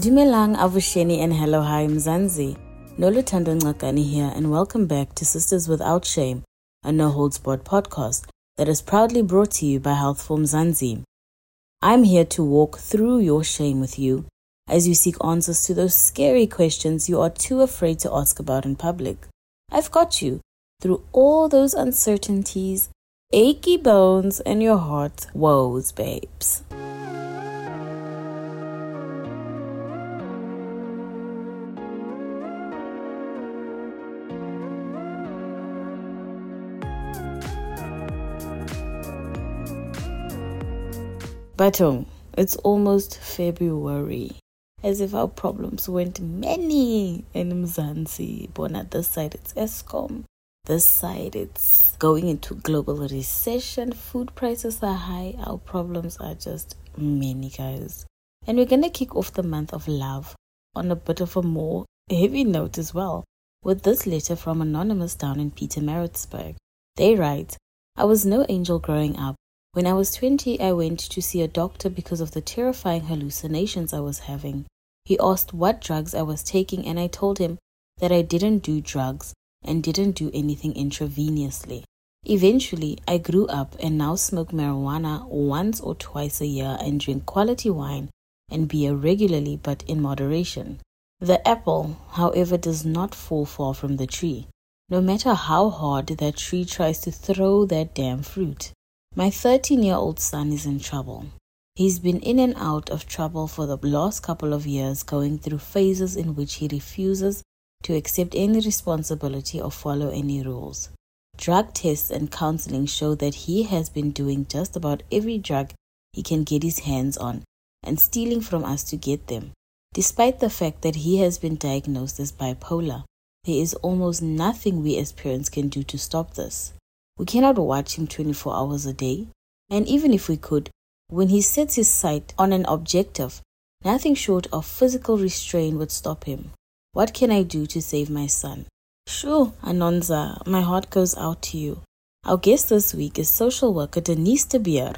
Dumelang Avuxeni and hello hi Mzansi. Noluthando Ngakani here and welcome back to Sisters Without Shame, a no holds barred podcast that is proudly brought to you by Health for Mzansi. I'm here to walk through your shame with you as you seek answers to those scary questions you are too afraid to ask about in public. I've got you through all those uncertainties, achy bones, and your heart woes, babes. Bathong, um, it's almost February. As if our problems weren't many in Mzansi. But at this side it's Eskom. This side it's going into global recession. Food prices are high. Our problems are just many, guys. And we're gonna kick off the month of love on a bit of a more heavy note as well. With this letter from Anonymous down in Pietermaritzburg. They write, I was no angel growing up when I was 20, I went to see a doctor because of the terrifying hallucinations I was having. He asked what drugs I was taking, and I told him that I didn't do drugs and didn't do anything intravenously. Eventually, I grew up and now smoke marijuana once or twice a year and drink quality wine and beer regularly but in moderation. The apple, however, does not fall far from the tree, no matter how hard that tree tries to throw that damn fruit. My 13 year old son is in trouble. He's been in and out of trouble for the last couple of years, going through phases in which he refuses to accept any responsibility or follow any rules. Drug tests and counseling show that he has been doing just about every drug he can get his hands on and stealing from us to get them. Despite the fact that he has been diagnosed as bipolar, there is almost nothing we as parents can do to stop this. We cannot watch him 24 hours a day. And even if we could, when he sets his sight on an objective, nothing short of physical restraint would stop him. What can I do to save my son? Sure, Anonza, my heart goes out to you. Our guest this week is social worker Denise de Beer.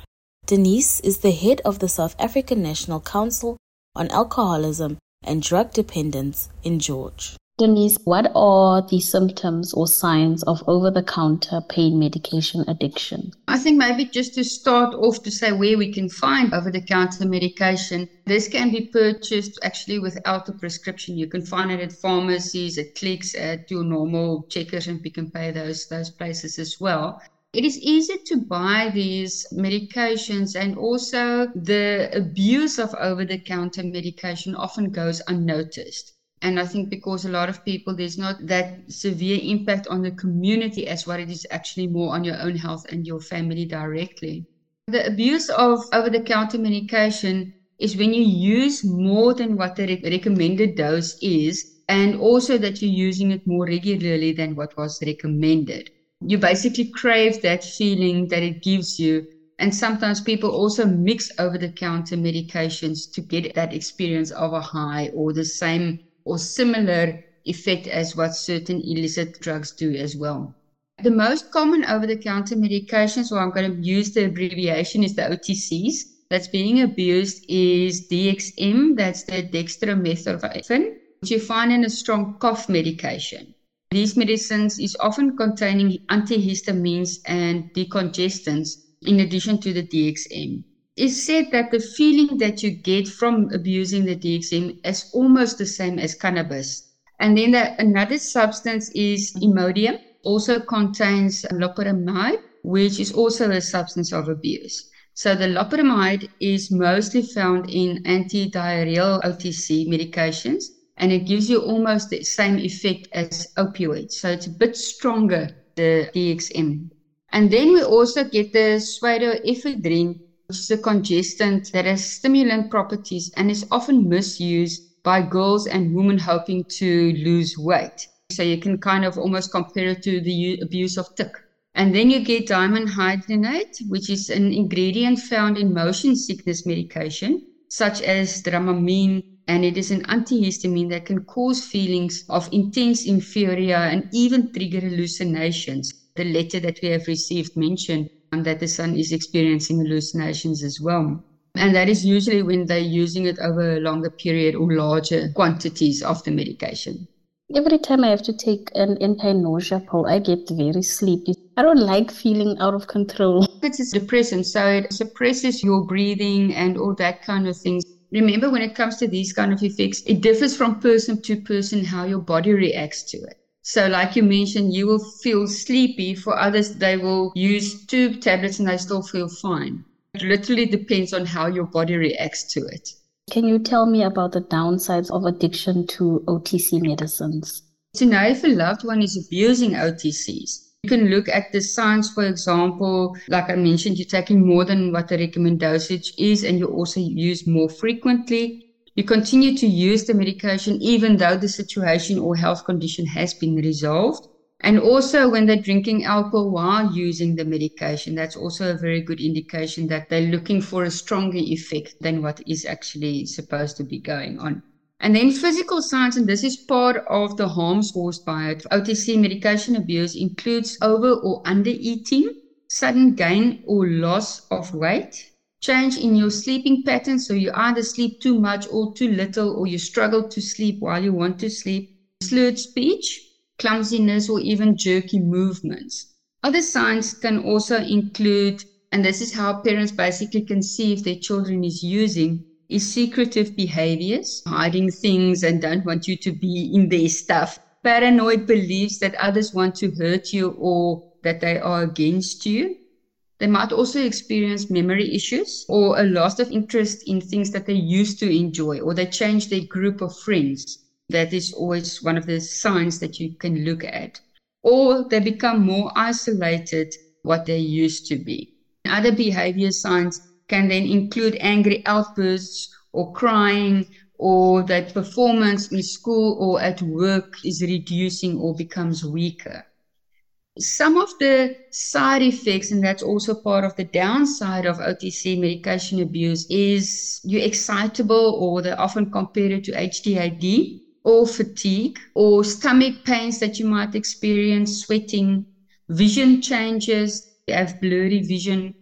Denise is the head of the South African National Council on Alcoholism and Drug Dependence in George. Denise, what are the symptoms or signs of over the counter pain medication addiction? I think maybe just to start off to say where we can find over the counter medication. This can be purchased actually without a prescription. You can find it at pharmacies, at Clicks, at your normal checkers and Pick n Pay, those, those places as well. It is easy to buy these medications, and also the abuse of over the counter medication often goes unnoticed. And I think because a lot of people, there's not that severe impact on the community as what it is actually more on your own health and your family directly. The abuse of over the counter medication is when you use more than what the recommended dose is, and also that you're using it more regularly than what was recommended. You basically crave that feeling that it gives you. And sometimes people also mix over the counter medications to get that experience of a high or the same or similar effect as what certain illicit drugs do as well. The most common over the counter medications, or I'm going to use the abbreviation, is the OTCs. That's being abused is DXM, that's the dextromethorphan, which you find in a strong cough medication. These medicines is often containing antihistamines and decongestants in addition to the DXM it's said that the feeling that you get from abusing the DXM is almost the same as cannabis. And then the, another substance is Imodium, also contains loperamide, which is also a substance of abuse. So the loperamide is mostly found in anti-diarrheal OTC medications, and it gives you almost the same effect as opioids. So it's a bit stronger, the DXM. And then we also get the pseudoephedrine, a congestant that has stimulant properties and is often misused by girls and women hoping to lose weight. So you can kind of almost compare it to the abuse of tik. And then you get dimenhydrinate, which is an ingredient found in motion sickness medication, such as dramamine, and it is an antihistamine that can cause feelings of intense euphoria and even trigger hallucinations. The letter that we have received mentioned that the son is experiencing hallucinations as well. And that is usually when they're using it over a longer period or larger quantities of the medication. Every time I have to take an anti-nausea pill, I get very sleepy. I don't like feeling out of control. It's a depressant, so it suppresses your breathing and all that kind of things. Remember, when it comes to these kind of effects, it differs from person to person how your body reacts to it. So, like you mentioned, you will feel sleepy. For others, they will use two tablets and they still feel fine. It literally depends on how your body reacts to it. Can you tell me about the downsides of addiction to OTC medicines? To know if a loved one is abusing OTCs, you can look at the signs, for example, like I mentioned, you're taking more than what the recommended dosage is, and you also use more frequently. You continue to use the medication even though the situation or health condition has been resolved. And also, when they're drinking alcohol while using the medication, that's also a very good indication that they're looking for a stronger effect than what is actually supposed to be going on. And then physical signs, and this is part of the harms caused by it. OTC medication abuse includes over or under eating, sudden gain or loss of weight, change in your sleeping pattern. So you either sleep too much or too little, or you struggle to sleep while you want to sleep, slurred speech, clumsiness, or even jerky movements. Other signs can also include, and this is how parents basically can see if their children is using, is secretive behaviors, hiding things and don't want you to be in their stuff. Paranoid beliefs that others want to hurt you or that they are against you. They might also experience memory issues or a loss of interest in things that they used to enjoy, or they change their group of friends that is always one of the signs that you can look at. Or they become more isolated what they used to be. Other behavior signs can then include angry outbursts or crying or that performance in school or at work is reducing or becomes weaker. Some of the side effects, and that's also part of the downside of OTC medication abuse, is you're excitable or they're often compared to HDAD or fatigue or stomach pains that you might experience, sweating, vision changes, you have blurry vision,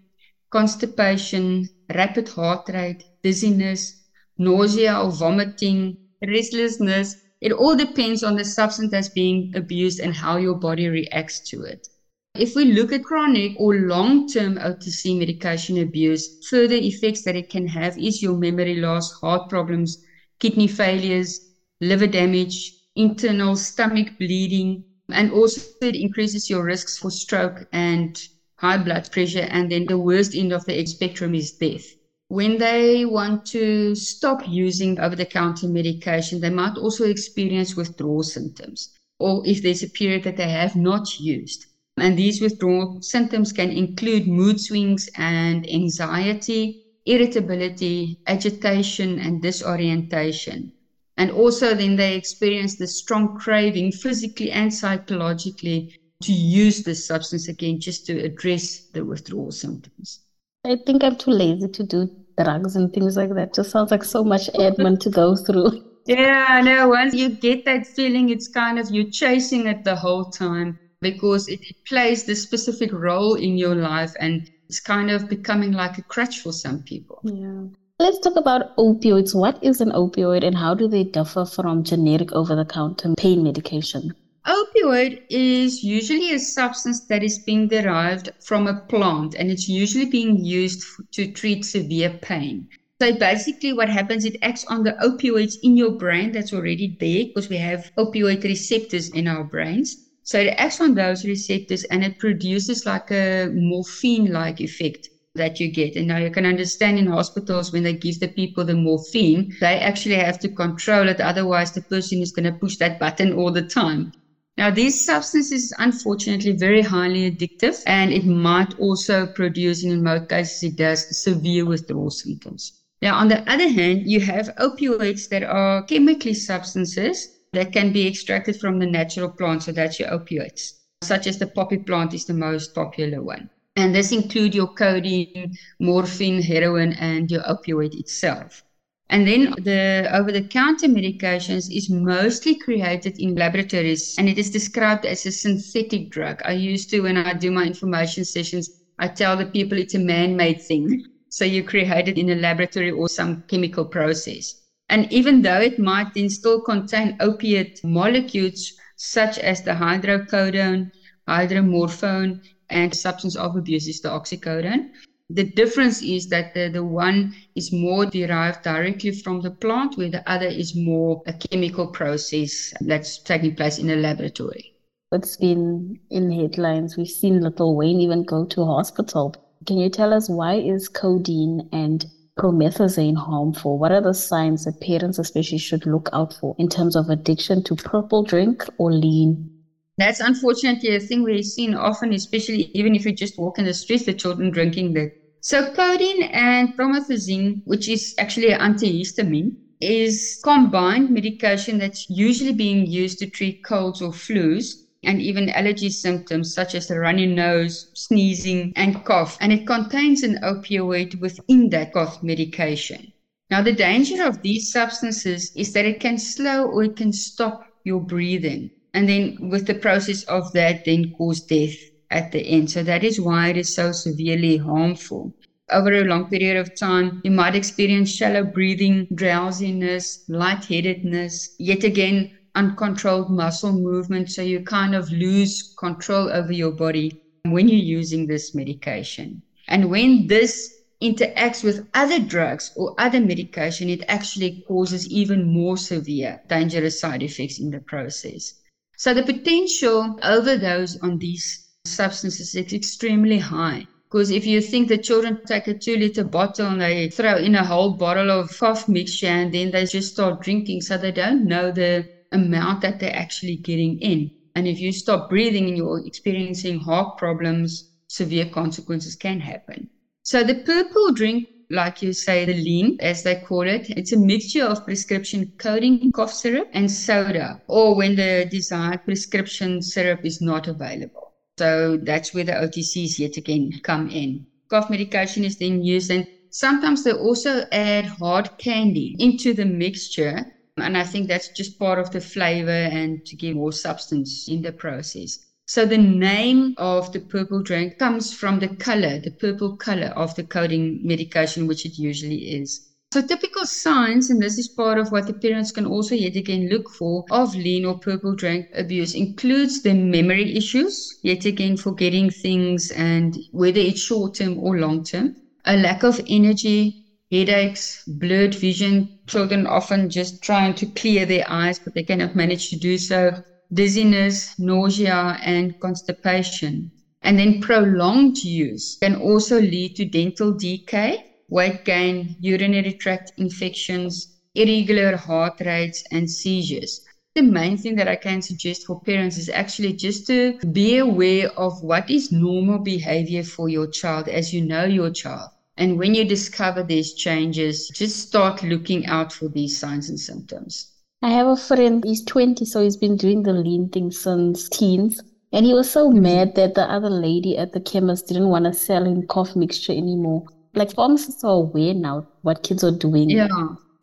constipation, rapid heart rate, dizziness, nausea or vomiting, restlessness. It all depends on the substance that's being abused and how your body reacts to it. If we look at chronic or long term OTC medication abuse, further effects that it can have is your memory loss, heart problems, kidney failures, liver damage, internal stomach bleeding, and also it increases your risks for stroke and high blood pressure. And then the worst end of the spectrum is death. When they want to stop using over the counter medication, they might also experience withdrawal symptoms, or if there's a period that they have not used. And these withdrawal symptoms can include mood swings and anxiety, irritability, agitation, and disorientation. And also, then they experience the strong craving physically and psychologically to use this substance again just to address the withdrawal symptoms. I think I'm too lazy to do drugs and things like that. Just sounds like so much admin to go through. Yeah, I know. Once you get that feeling, it's kind of you're chasing it the whole time because it, plays this specific role in your life and it's kind of becoming like a crutch for some people. Yeah. Let's talk about opioids. What is an opioid and how do they differ from generic over the counter pain medication? Opioid is usually a substance that is being derived from a plant and it's usually being used to treat severe pain. So basically what happens, it acts on the opioids in your brain that's already there because we have opioid receptors in our brains. So it acts on those receptors and it produces like a morphine-like effect that you get. And now you can understand in hospitals when they give the people the morphine, they actually have to control it. Otherwise, the person is going to push that button all the time. Now, these substances, is unfortunately, very highly addictive, and it might also produce, in most cases, it does severe withdrawal symptoms. Now, on the other hand, you have opioids that are chemically substances that can be extracted from the natural plant. So that's your opioids, such as the poppy plant is the most popular one. And this include your codeine, morphine, heroin, and your opioid itself. And then the over the counter medications is mostly created in laboratories and it is described as a synthetic drug. I used to, when I do my information sessions, I tell the people it's a man made thing So you create it in a laboratory or some chemical process. And even though it might then still contain opiate molecules such as the hydrocodone, hydromorphone, and substance of abuse is the oxycodone, the difference is that the, the one is more derived directly from the plant, where the other is more a chemical process that's taking place in a laboratory. It's been in headlines. We've seen Lil Wayne even go to hospital. Can you tell us why is codeine and promethazine harmful? What are the signs that parents especially should look out for in terms of addiction to purple drink or lean? That's unfortunately a thing we've seen often, especially even if you just walk in the streets, the children drinking the so codeine and promethazine, which is actually an antihistamine, is combined medication that's usually being used to treat colds or flus and even allergy symptoms such as a runny nose, sneezing, and cough. And it contains an opioid within that cough medication. Now, the danger of these substances is that it can slow or it can stop your breathing. And then, with the process of that, then cause death at the end. So that is why it is so severely harmful. Over a long period of time, you might experience shallow breathing, drowsiness, lightheadedness, yet again, uncontrolled muscle movement. So you kind of lose control over your body when you're using this medication. And when this interacts with other drugs or other medication, it actually causes even more severe dangerous side effects in the process. So the potential overdose on these substances is extremely high. Because if you think the children take a two liter bottle and they throw in a whole bottle of cough mixture and then they just start drinking, so they don't know the amount that they're actually getting in. And if you stop breathing and you're experiencing heart problems, severe consequences can happen. So the purple drink, like you say, the lean, as they call it, it's a mixture of prescription cough syrup and soda, or when the desired prescription syrup is not available. So that's where the OTCs yet again come in. Cough medication is then used, and sometimes they also add hard candy into the mixture. And I think that's just part of the flavor and to give more substance in the process. So the name of the purple drink comes from the color, the purple color of the codeine medication, which it usually is. So typical signs, and this is part of what the parents can also yet again look for of lean or purple drink abuse, includes the memory issues, yet again forgetting things and whether it's short term or long term, a lack of energy, headaches, blurred vision, children often just trying to clear their eyes, but they cannot manage to do so, dizziness, nausea, and constipation. And then prolonged use can also lead to dental decay weight gain, urinary tract infections, irregular heart rates, and seizures. The main thing that I can suggest for parents is actually just to be aware of what is normal behavior for your child as you know your child. And when you discover these changes, just start looking out for these signs and symptoms. I have a friend, he's 20, so he's been doing the lean thing since teens. And he was so mad that the other lady at the chemist didn't want to sell him cough mixture anymore like pharmacists are aware now what kids are doing. Yeah.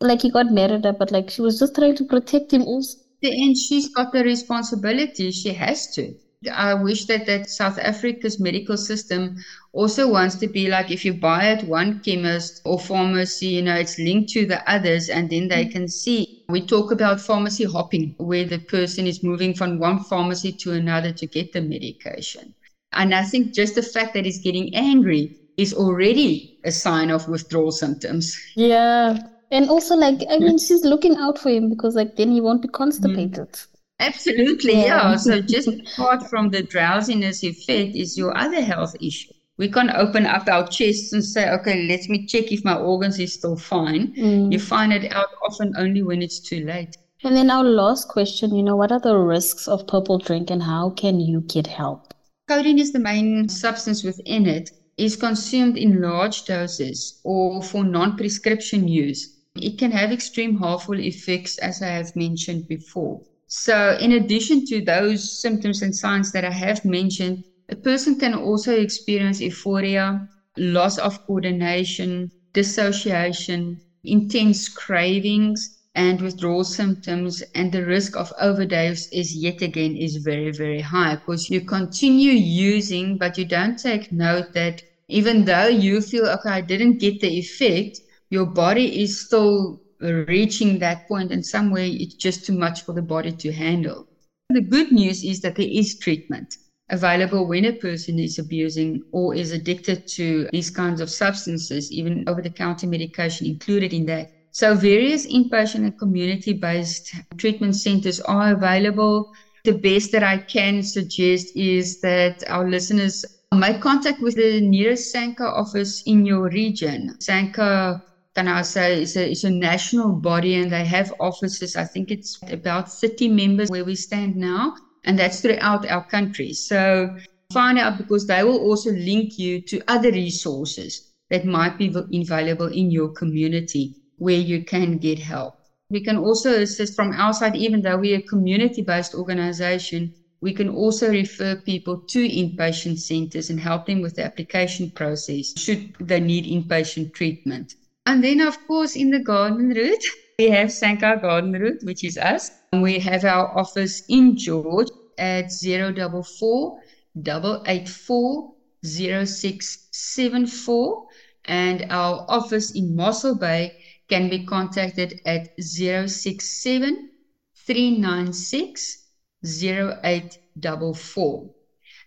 Like he got married up, but like she was just trying to protect him also. And she's got the responsibility. She has to. I wish that that South Africa's medical system also wants to be like if you buy at one chemist or pharmacy, you know, it's linked to the others and then they mm. can see. We talk about pharmacy hopping, where the person is moving from one pharmacy to another to get the medication. And I think just the fact that he's getting angry is already a sign of withdrawal symptoms. Yeah. And also, like, I mean, she's looking out for him because, like, then he won't be constipated. Mm. Absolutely, yeah. yeah. so, just apart from the drowsiness effect, is your other health issue. We can't open up our chests and say, okay, let me check if my organs is still fine. Mm. You find it out often only when it's too late. And then our last question, you know, what are the risks of purple drink and how can you get help? Codeine is the main substance within it is consumed in large doses or for non prescription use, it can have extreme harmful effects, as I have mentioned before. So, in addition to those symptoms and signs that I have mentioned, a person can also experience euphoria, loss of coordination, dissociation, intense cravings, and withdrawal symptoms and the risk of overdose is yet again is very very high because you continue using but you don't take note that Even though you feel, okay, I didn't get the effect, your body is still reaching that point, and somewhere it's just too much for the body to handle. The good news is that there is treatment available when a person is abusing or is addicted to these kinds of substances, even over the counter medication included in that. So, various inpatient and community based treatment centers are available. The best that I can suggest is that our listeners make contact with the nearest SANCA office in your region. SANCA can I say is a, is a national body and they have offices. I think it's about 30 members where we stand now and that's throughout our country. So find out because they will also link you to other resources that might be available in your community where you can get help. We can also assist from our side, even though we're a community based organization, we can also refer people to inpatient centers and help them with the application process should they need inpatient treatment. And then, of course, in the garden route, we have SANCA Garden Route, which is us. We have our office in George at 044 884 0674. And our office in Mossel Bay can be contacted at 067 396 0844.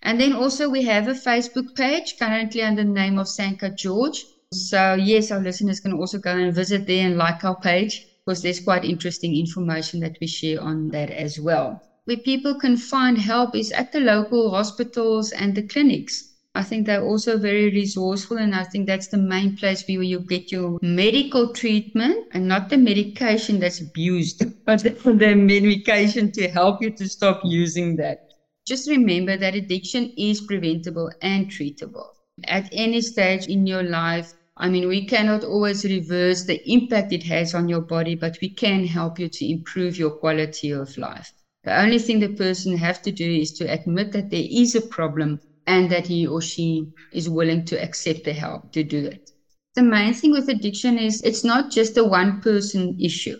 And then also we have a Facebook page currently under the name of SANCA George. So yes, our listeners can also go and visit there and like our page because there's quite interesting information that we share on that as well. Where people can find help is at the local hospitals and the clinics. I think they're also very resourceful, and I think that's the main place where you get your medical treatment and not the medication that's abused, but the medication to help you to stop using that. Just remember that addiction is preventable and treatable. At any stage in your life, I mean, we cannot always reverse the impact it has on your body, but we can help you to improve your quality of life. The only thing the person has to do is to admit that there is a problem and that he or she is willing to accept the help to do it. The main thing with addiction is it's not just a one person issue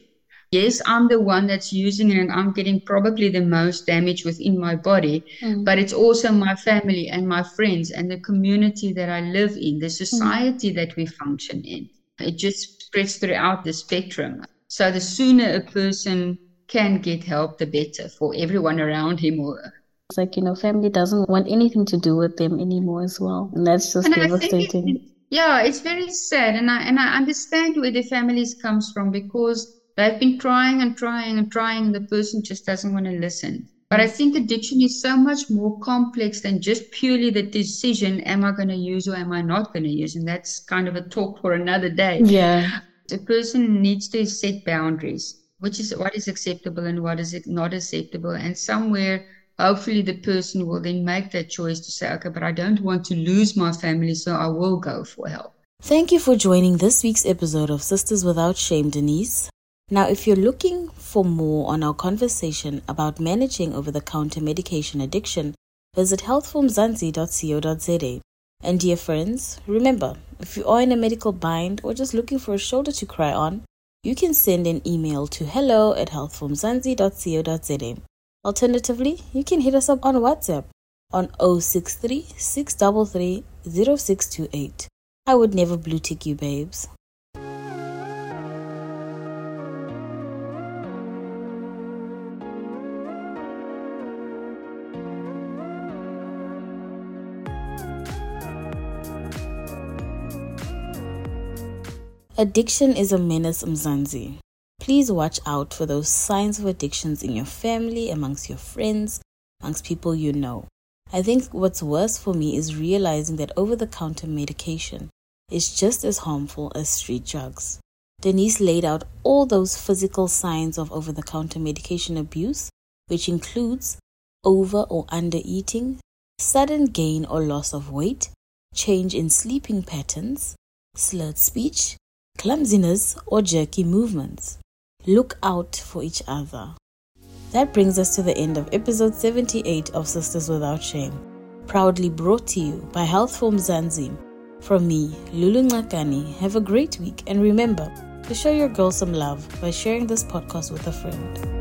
yes, I'm the one that's using it and I'm getting probably the most damage within my body, mm. but it's also my family and my friends and the community that I live in, the society mm. that we function in. It just spreads throughout the spectrum. So the sooner a person can get help, the better for everyone around him or her. It's like, you know, family doesn't want anything to do with them anymore as well. And that's just and devastating. yeah, it's very sad. And I and I understand where the families comes from because They've been trying and trying and trying, and the person just doesn't want to listen. But I think addiction is so much more complex than just purely the decision am I going to use or am I not going to use? And that's kind of a talk for another day. Yeah. The person needs to set boundaries, which is what is acceptable and what is not acceptable. And somewhere, hopefully, the person will then make that choice to say, okay, but I don't want to lose my family, so I will go for help. Thank you for joining this week's episode of Sisters Without Shame, Denise. Now, if you're looking for more on our conversation about managing over the counter medication addiction, visit healthformzansi.co.za. And dear friends, remember, if you are in a medical bind or just looking for a shoulder to cry on, you can send an email to hello at healthformzansi.co.za. Alternatively, you can hit us up on WhatsApp on 063 633 0628. I would never blue tick you, babes. Addiction is a menace, Mzansi. Please watch out for those signs of addictions in your family, amongst your friends, amongst people you know. I think what's worse for me is realizing that over the counter medication is just as harmful as street drugs. Denise laid out all those physical signs of over the counter medication abuse, which includes over or under eating, sudden gain or loss of weight, change in sleeping patterns, slurred speech, clumsiness, or jerky movements. Look out for each other. That brings us to the end of episode 78 of Sisters Without Shame, proudly brought to you by Health for Mzansi. From me, Lulu Ngakani, have a great week and remember to show your girl some love by sharing this podcast with a friend.